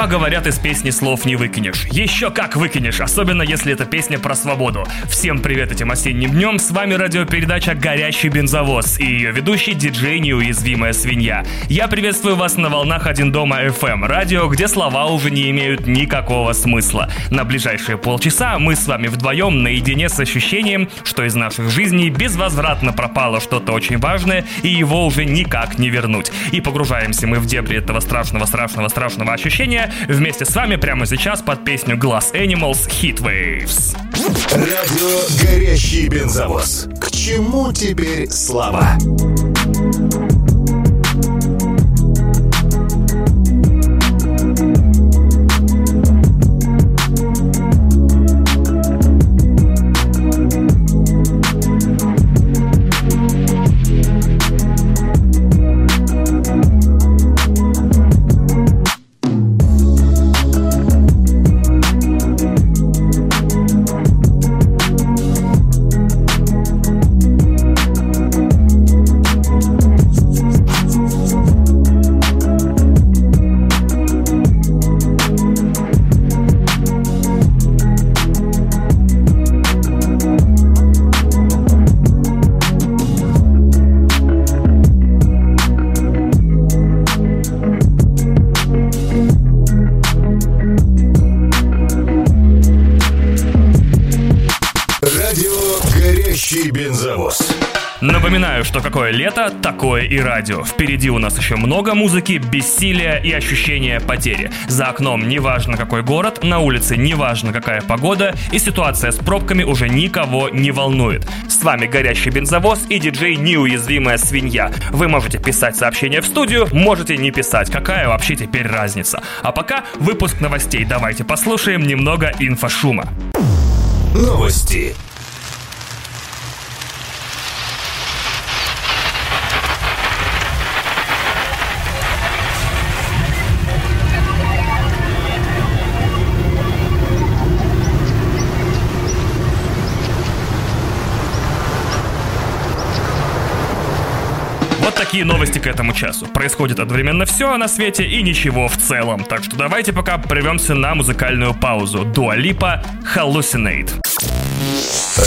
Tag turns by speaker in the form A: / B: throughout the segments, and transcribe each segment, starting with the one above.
A: А говорят, из песни слов не выкинешь. Еще как выкинешь, особенно если это песня про свободу. Всем привет этим осенним днем, с вами радиопередача «Горящий бензовоз» и ее ведущий диджей «Неуязвимая свинья». Я приветствую вас на волнах «Один дома FM», радио, где слова уже не имеют никакого смысла. На ближайшие полчаса мы с вами вдвоем наедине с ощущением, что из наших жизней безвозвратно пропало что-то очень важное, и его уже никак не вернуть. И погружаемся мы в дебри этого страшного-страшного-страшного ощущения вместе с вами прямо сейчас под песню Glass Animals Heat Waves.
B: Радио «Горящий бензовоз». К чему теперь слова?
A: Напоминаю, что какое лето, такое и радио. Впереди у нас еще много музыки, бессилия и ощущения потери. За окном неважно какой город, на улице неважно какая погода, и ситуация с пробками уже никого не волнует. С вами горящий бензовоз и диджей неуязвимая свинья. Вы можете писать сообщения в студию, можете не писать. Какая вообще теперь разница? А пока выпуск новостей. Давайте послушаем немного инфошума.
B: Новости.
A: Такие новости к этому часу. Происходит одновременно все на свете и ничего в целом. Так что давайте пока прервемся на музыкальную паузу. Дуалипа Hallucinate.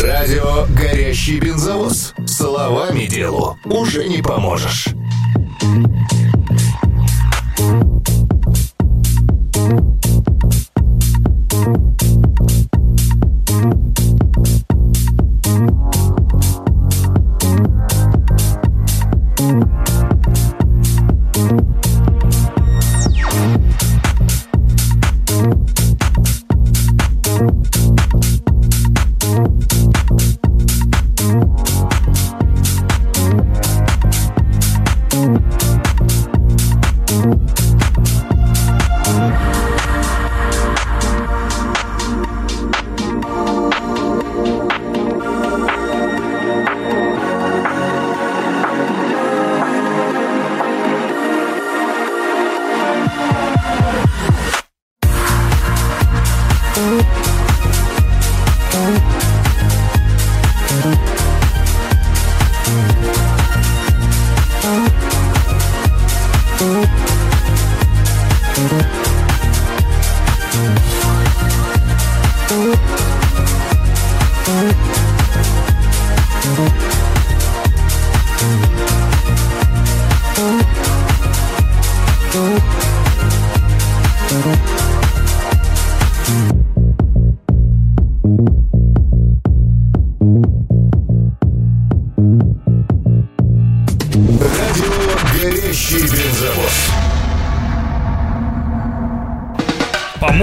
B: Радио «Горящий бензовоз». Словами делу уже не поможешь.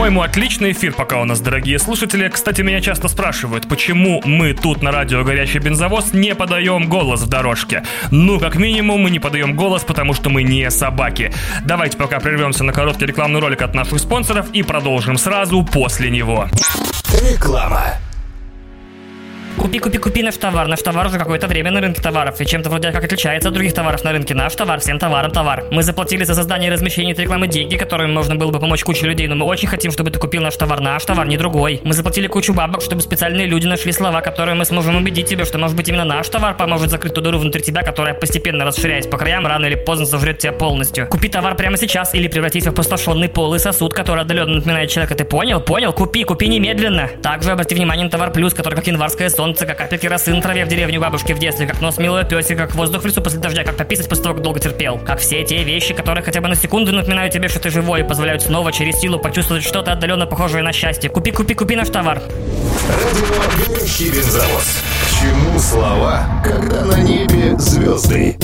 A: По-моему, отличный эфир пока у нас, дорогие слушатели. Кстати, меня часто спрашивают, почему мы тут на радио «Горящий бензовоз» не подаем голос в дорожке. Ну, как минимум, мы не подаем голос, потому что мы не собаки. Давайте пока прервемся на короткий рекламный ролик от наших спонсоров и продолжим сразу после него.
B: Реклама.
C: Купи, купи, купи наш товар. Наш товар уже какое-то время на рынке товаров. И чем-то вроде как отличается от других товаров на рынке. Наш товар, всем товарам товар. Мы заплатили за создание и размещение этой рекламы деньги, которыми можно было бы помочь куче людей, но мы очень хотим, чтобы ты купил наш товар. Наш товар, не другой. Мы заплатили кучу бабок, чтобы специальные люди нашли слова, которые мы сможем убедить тебя, что может быть именно наш товар поможет закрыть ту дыру внутри тебя, которая постепенно расширяясь по краям, рано или поздно сожрет тебя полностью. Купи товар прямо сейчас или превратись в опустошенный полый сосуд, который отдаленно напоминает человека. Ты понял? Понял? Купи, купи немедленно. Также обрати внимание на товар плюс, который как январское солнце, как капельки росы на траве в деревне у бабушки в детстве, как нос милого песика, как воздух в лесу после дождя, как пописать после того, как долго терпел. Как все те вещи, которые хотя бы на секунду напоминают тебе, что ты живой и позволяют снова через силу почувствовать что-то отдаленно похожее на счастье. Купи, купи, купи наш товар.
B: Радио чему слова, когда на небе звезды?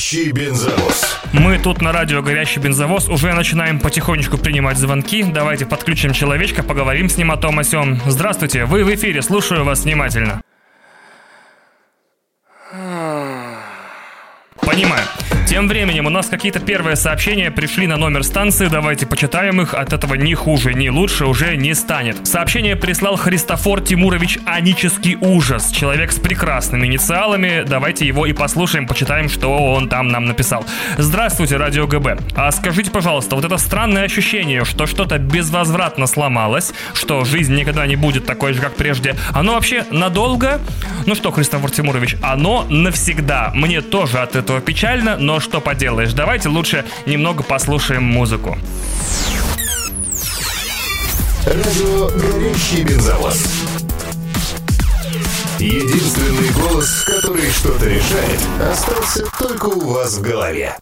B: «Горящий бензовоз».
A: Мы тут на радио «Горящий бензовоз» уже начинаем потихонечку принимать звонки. Давайте подключим человечка, поговорим с ним о том о сём. Здравствуйте, вы в эфире, слушаю вас внимательно. Понимаю. Тем временем у нас какие-то первые сообщения пришли на номер станции, давайте почитаем их, от этого ни хуже, ни лучше уже не станет. Сообщение прислал Христофор Тимурович Анический ужас, человек с прекрасными инициалами, давайте его и послушаем, почитаем, что он там нам написал. Здравствуйте, Радио ГБ. А скажите, пожалуйста, вот это странное ощущение, что что-то безвозвратно сломалось, что жизнь никогда не будет такой же, как прежде, оно вообще надолго? Ну что, Христофор Тимурович, оно навсегда. Мне тоже от этого печально, но что поделаешь, давайте лучше немного послушаем музыку.
B: Радио. Единственный голос, который что-то решает, остался только у вас в голове.